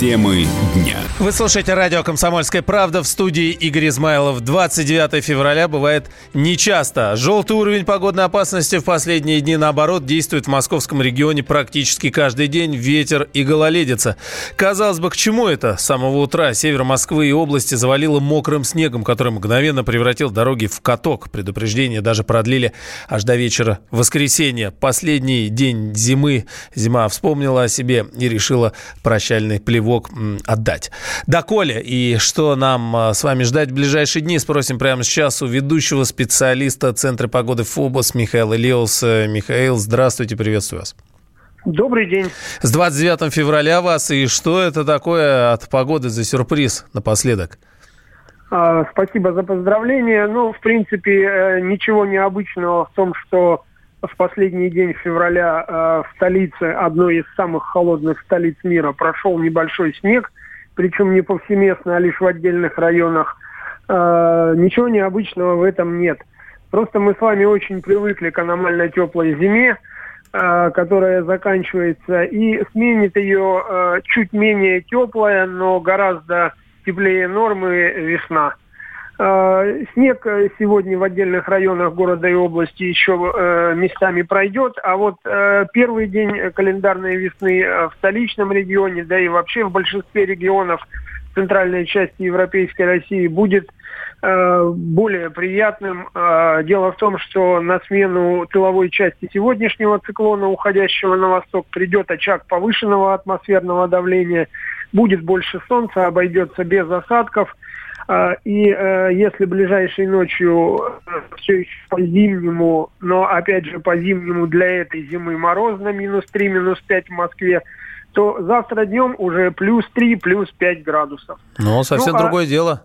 Темы дня. Вы слушаете радио «Комсомольская правда» в студии Игорь Измайлов. 29 февраля бывает нечасто. Желтый уровень погодной опасности в последние дни, наоборот, действует в московском регионе практически каждый день. Ветер и гололедица. Казалось бы, к чему это? С самого утра север Москвы и области завалило мокрым снегом, который мгновенно превратил дороги в каток. Предупреждения даже продлили аж до вечера воскресенья. Последний день зимы. Зима вспомнила о себе и решила прощальный плевок плевок отдать. Доколе и что нам а, с вами ждать в ближайшие дни, спросим прямо сейчас у ведущего специалиста Центра погоды ФОБОС Михаила Леуса. Михаил, здравствуйте, приветствую вас. Добрый день. С 29 февраля вас. И что это такое от погоды за сюрприз напоследок? А, спасибо за поздравление. Ну, в принципе, э, ничего необычного в том, что в последний день февраля э, в столице, одной из самых холодных столиц мира, прошел небольшой снег, причем не повсеместно, а лишь в отдельных районах. Э, ничего необычного в этом нет. Просто мы с вами очень привыкли к аномально теплой зиме, э, которая заканчивается, и сменит ее чуть менее теплая, но гораздо теплее нормы весна. Э, снег э, сегодня в отдельных районах города и области еще э, местами пройдет, а вот первый день календарной весны в столичном регионе, да и вообще в большинстве регионов центральной части Европейской России будет более приятным. Дело в том, что на смену тыловой части сегодняшнего циклона, уходящего на восток, придет очаг повышенного атмосферного давления, будет больше солнца, обойдется без осадков – а, и э, если ближайшей ночью э, все еще по-зимнему, но опять же по-зимнему для этой зимы морозно, минус 3, минус 5 в Москве, то завтра днем уже плюс 3, плюс 5 градусов. Ну, совсем ну, а другое дело.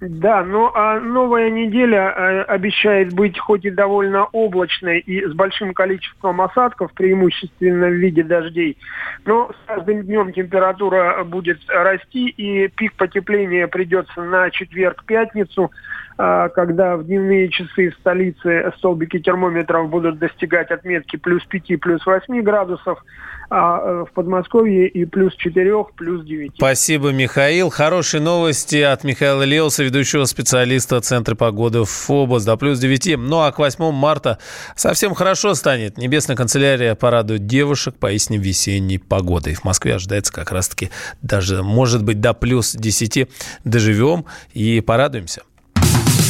Да, ну а новая неделя э, обещает быть хоть и довольно облачной и с большим количеством осадков, преимущественно в виде дождей, но с каждым днем температура будет расти и пик потепления придется на четверг-пятницу. А, когда в дневные часы в столице столбики термометров будут достигать отметки плюс 5, плюс 8 градусов, а э, в Подмосковье и плюс 4, плюс 9. Спасибо, Михаил. Хорошие новости от Михаила Леуса, ведущего специалиста Центра погоды ФОБОС до плюс 9. Ну а к 8 марта совсем хорошо станет. Небесная канцелярия порадует девушек поистине весенней погодой. В Москве ожидается как раз-таки даже, может быть, до плюс 10. Доживем и порадуемся.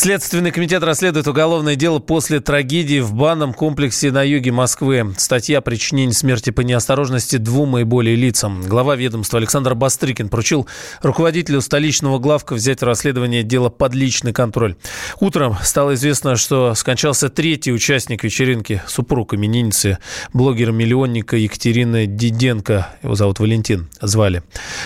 Следственный комитет расследует уголовное дело после трагедии в банном комплексе на юге Москвы. Статья о причинении смерти по неосторожности двум и более лицам. Глава ведомства Александр Бастрыкин поручил руководителю столичного главка взять расследование дело под личный контроль. Утром стало известно, что скончался третий участник вечеринки, супруг именинницы, блогера-миллионника Екатерины Диденко. Его зовут Валентин, звали.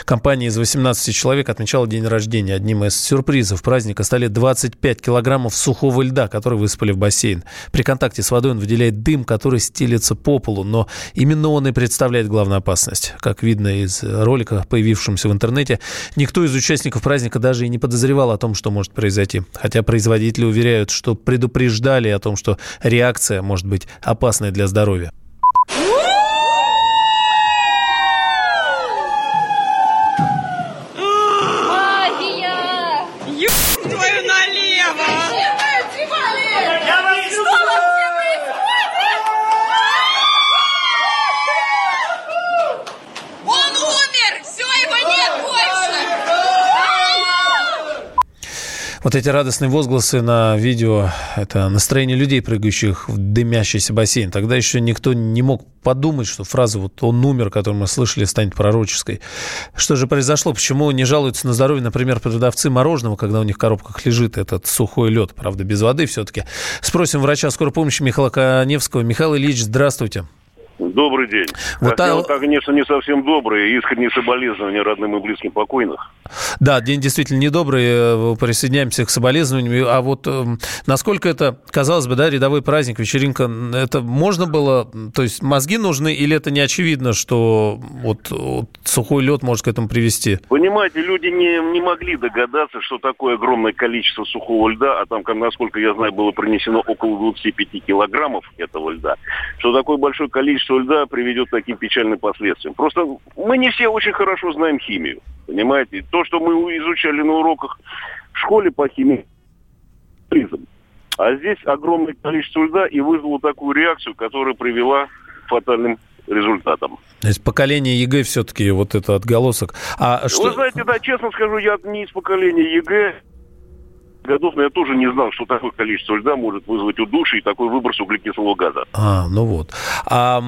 Компания из 18 человек отмечала день рождения. Одним из сюрпризов праздника стали 25 килограммов сухого льда, который высыпали в бассейн. При контакте с водой он выделяет дым, который стелится по полу, но именно он и представляет главную опасность. Как видно из ролика, появившегося в интернете, никто из участников праздника даже и не подозревал о том, что может произойти. Хотя производители уверяют, что предупреждали о том, что реакция может быть опасной для здоровья. Come on. Вот эти радостные возгласы на видео, это настроение людей, прыгающих в дымящийся бассейн. Тогда еще никто не мог подумать, что фраза вот «он умер», которую мы слышали, станет пророческой. Что же произошло? Почему не жалуются на здоровье, например, продавцы мороженого, когда у них в коробках лежит этот сухой лед, правда, без воды все-таки? Спросим врача скорой помощи Михаила Коневского. Михаил Ильич, здравствуйте. Добрый день. Вот Хотя, а... конечно, не совсем добрый. Искренние соболезнования родным и близким покойных. Да, день действительно недобрый. Э, присоединяемся к соболезнованию. А вот э, насколько это, казалось бы, да, рядовой праздник, вечеринка, это можно было, то есть мозги нужны или это не очевидно, что вот, вот сухой лед может к этому привести? Понимаете, люди не, не могли догадаться, что такое огромное количество сухого льда, а там, насколько я знаю, было принесено около 25 килограммов этого льда, что такое большое количество количество льда приведет к таким печальным последствиям. Просто мы не все очень хорошо знаем химию, понимаете? То, что мы изучали на уроках в школе по химии, а здесь огромное количество льда и вызвало такую реакцию, которая привела к фатальным результатам. То есть поколение ЕГЭ все-таки вот это отголосок. А что... Вы знаете, да, честно скажу, я не из поколения ЕГЭ, годов, но я тоже не знал, что такое количество льда может вызвать удушье и такой выброс углекислого газа. А, ну вот. А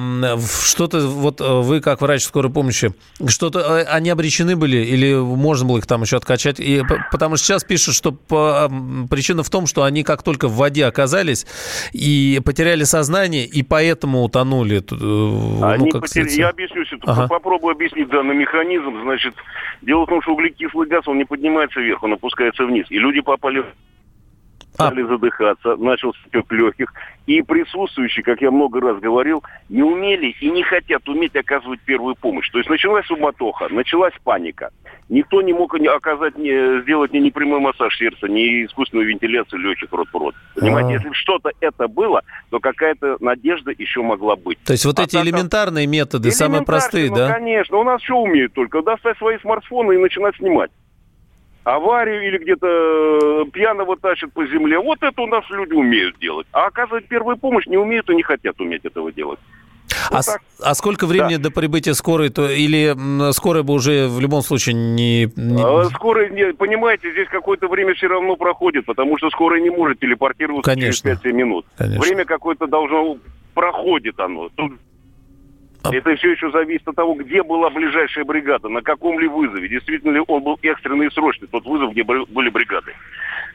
что-то, вот э, вы как врач скорой помощи, что-то, э, они обречены были или можно было их там еще откачать? И, потому что сейчас пишут, что по, причина в том, что они как только в воде оказались и потеряли сознание, и поэтому утонули. Э, ну, они как потеряли, я объясню, ага. попробую объяснить данный механизм. Значит, дело в том, что углекислый газ, он не поднимается вверх, он опускается вниз. И люди попали стали а. задыхаться, начался стек легких. И присутствующие, как я много раз говорил, не умели и не хотят уметь оказывать первую помощь. То есть началась суматоха, началась паника. Никто не мог оказать, не, сделать ни непрямой массаж сердца, ни искусственную вентиляцию легких рот в рот. Понимаете, А-а-а. если что-то это было, то какая-то надежда еще могла быть. То есть вот а эти так, элементарные методы, самые простые, ну, да? конечно. У нас что умеют только? Достать свои смартфоны и начинать снимать аварию или где-то э, пьяного тащат по земле. Вот это у нас люди умеют делать. А оказывать первую помощь не умеют и не хотят уметь этого делать. Вот а, а сколько времени да. до прибытия скорой? То, или скорая бы уже в любом случае не... не... А, скорая, не, понимаете, здесь какое-то время все равно проходит, потому что скорая не может телепортироваться Конечно. через 5-7 минут. Конечно. Время какое-то должно... Проходит оно. Тут а Это все еще зависит от того, где была ближайшая бригада, на каком ли вызове. Действительно ли он был экстренный и срочный, тот вызов, где были бригады.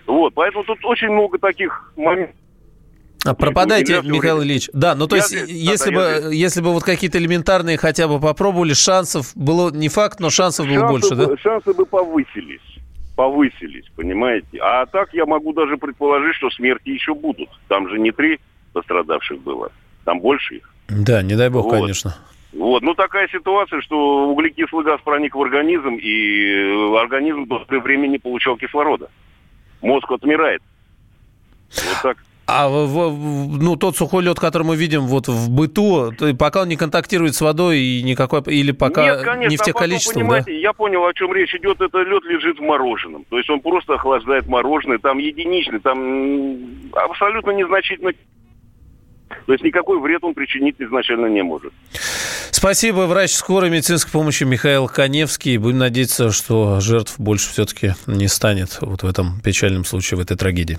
Вот, поэтому тут очень много таких моментов. А пропадайте, Михаил. Ильич. Да, ну то я есть, здесь, если да, бы, если бы вот какие-то элементарные хотя бы попробовали, шансов было не факт, но шансов шансы было больше, бы, да? Шансы бы повысились, повысились, понимаете. А так я могу даже предположить, что смерти еще будут. Там же не три пострадавших было, там больше их. Да, не дай бог, вот. конечно. Вот, ну такая ситуация, что углекислый газ проник в организм, и организм долгое время не получал кислорода. Мозг отмирает. Вот так. А ну, тот сухой лед, который мы видим вот в быту, пока он не контактирует с водой и никакой или пока Нет, конечно, не в тех а количествах, понимаете, да? Я понял, о чем речь идет. Это лед лежит в мороженом. То есть он просто охлаждает мороженое, там единичный, там абсолютно незначительно то есть никакой вред он причинить изначально не может. Спасибо. Врач скорой медицинской помощи Михаил Коневский. Будем надеяться, что жертв больше все-таки не станет вот в этом печальном случае, в этой трагедии.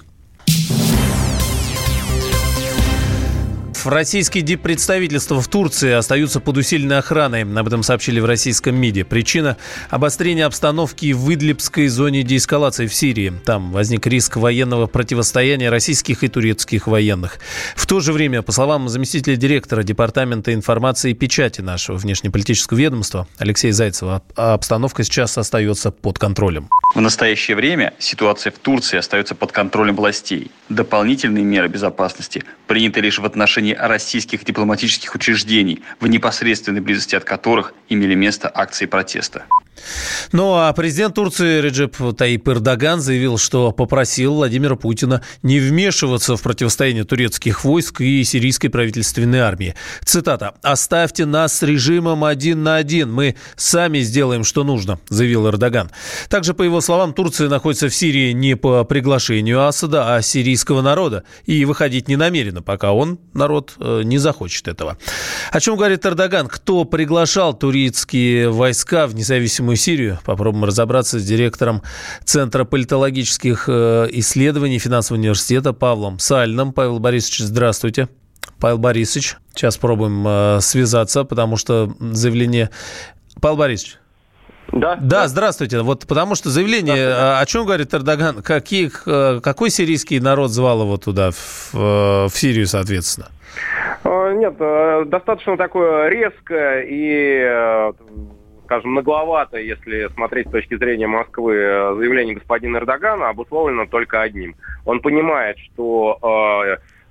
Российские диппредставительства в Турции остаются под усиленной охраной. Об этом сообщили в российском МИДе. Причина – обострение обстановки в Идлибской зоне деэскалации в Сирии. Там возник риск военного противостояния российских и турецких военных. В то же время, по словам заместителя директора Департамента информации и печати нашего внешнеполитического ведомства Алексея Зайцева, обстановка сейчас остается под контролем. В настоящее время ситуация в Турции остается под контролем властей. Дополнительные меры безопасности приняты лишь в отношении российских дипломатических учреждений, в непосредственной близости от которых имели место акции протеста. Ну а президент Турции Реджеп Таип Эрдоган заявил, что попросил Владимира Путина не вмешиваться в противостояние турецких войск и сирийской правительственной армии. Цитата. «Оставьте нас с режимом один на один. Мы сами сделаем, что нужно», заявил Эрдоган. Также, по его словам, Турция находится в Сирии не по приглашению Асада, а сирийского народа и выходить не намерена, пока он, народ, э, не захочет этого. О чем говорит Эрдоган? Кто приглашал турецкие войска в независимую независимую Сирию. Попробуем разобраться с директором Центра политологических э, исследований финансового университета Павлом Сальным. Павел Борисович, здравствуйте. Павел Борисович, сейчас пробуем э, связаться, потому что заявление... Павел Борисович, да, да, здравствуйте. Вот потому что заявление, а, о чем говорит Эрдоган, каких, э, какой сирийский народ звал его туда, в, в Сирию, соответственно? Нет, достаточно такое резкое и скажем, нагловато, если смотреть с точки зрения Москвы, заявление господина Эрдогана обусловлено только одним. Он понимает, что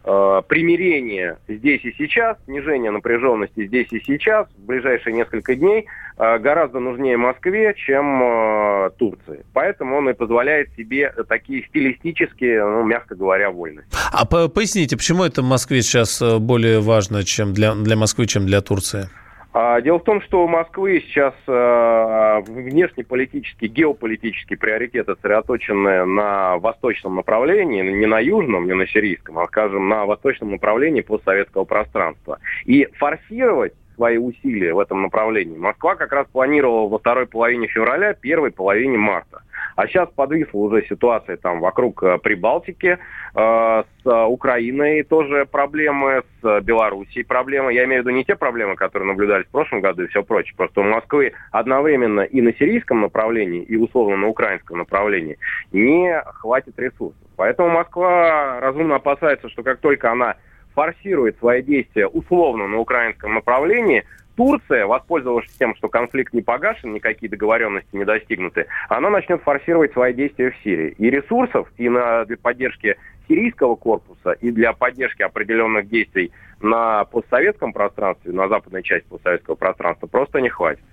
э, примирение здесь и сейчас, снижение напряженности здесь и сейчас, в ближайшие несколько дней, э, гораздо нужнее Москве, чем э, Турции. Поэтому он и позволяет себе такие стилистические, ну, мягко говоря, вольности. А поясните, почему это Москве сейчас э, более важно, чем для, для Москвы, чем для Турции? А, дело в том, что у Москвы сейчас э, внешнеполитические, геополитические приоритеты сосредоточены на восточном направлении, не на южном, не на сирийском, а, скажем, на восточном направлении постсоветского пространства. И форсировать свои усилия в этом направлении Москва как раз планировала во второй половине февраля, первой половине марта. А сейчас подвисла уже ситуация там вокруг э, Прибалтики, э, с Украиной тоже проблемы, с Белоруссией проблемы. Я имею в виду не те проблемы, которые наблюдались в прошлом году и все прочее. Просто у Москвы одновременно и на сирийском направлении, и условно на украинском направлении не хватит ресурсов. Поэтому Москва разумно опасается, что как только она форсирует свои действия условно на украинском направлении, Турция, воспользовавшись тем, что конфликт не погашен, никакие договоренности не достигнуты, она начнет форсировать свои действия в Сирии. И ресурсов и на, для поддержки сирийского корпуса, и для поддержки определенных действий на постсоветском пространстве, на западной части постсоветского пространства просто не хватит.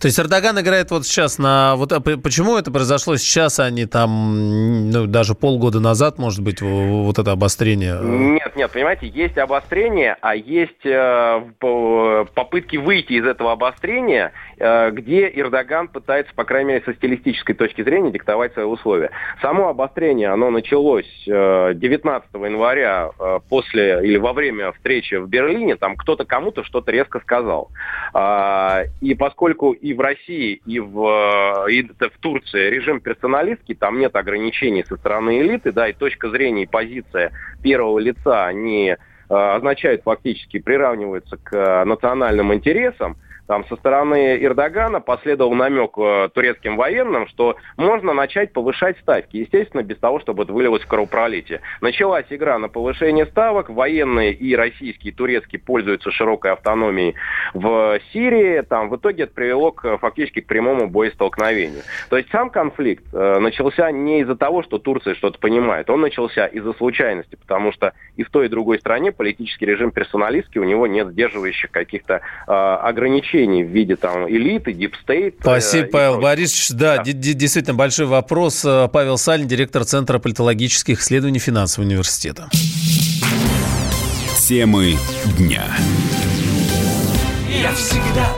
То есть Эрдоган играет вот сейчас на... Вот а почему это произошло сейчас, а не там, ну, даже полгода назад, может быть, вот это обострение? Нет, нет, понимаете, есть обострение, а есть э, попытки выйти из этого обострения, э, где Эрдоган пытается, по крайней мере, со стилистической точки зрения диктовать свои условия. Само обострение, оно началось э, 19 января э, после или во время встречи в Берлине, там кто-то кому-то что-то резко сказал. Э, и поскольку и в России, и в, и в Турции режим персоналистский, там нет ограничений со стороны элиты, да, и точка зрения и позиция первого лица, они э, означают фактически, приравниваются к национальным интересам, там со стороны Эрдогана последовал намек э, турецким военным, что можно начать повышать ставки. Естественно, без того, чтобы это вылилось в кровопролитие. Началась игра на повышение ставок. Военные и российские, и турецкие пользуются широкой автономией в Сирии. Там в итоге это привело к, фактически к прямому боестолкновению. То есть сам конфликт э, начался не из-за того, что Турция что-то понимает. Он начался из-за случайности, потому что и в той, и в другой стране политический режим персоналистский, у него нет сдерживающих каких-то э, ограничений ограничений в виде там элиты, deep state. Спасибо, э, Павел Борисович. Да, да. действительно большой вопрос. Э, Павел Салин, директор Центра политологических исследований финансового университета. Темы дня. Я всегда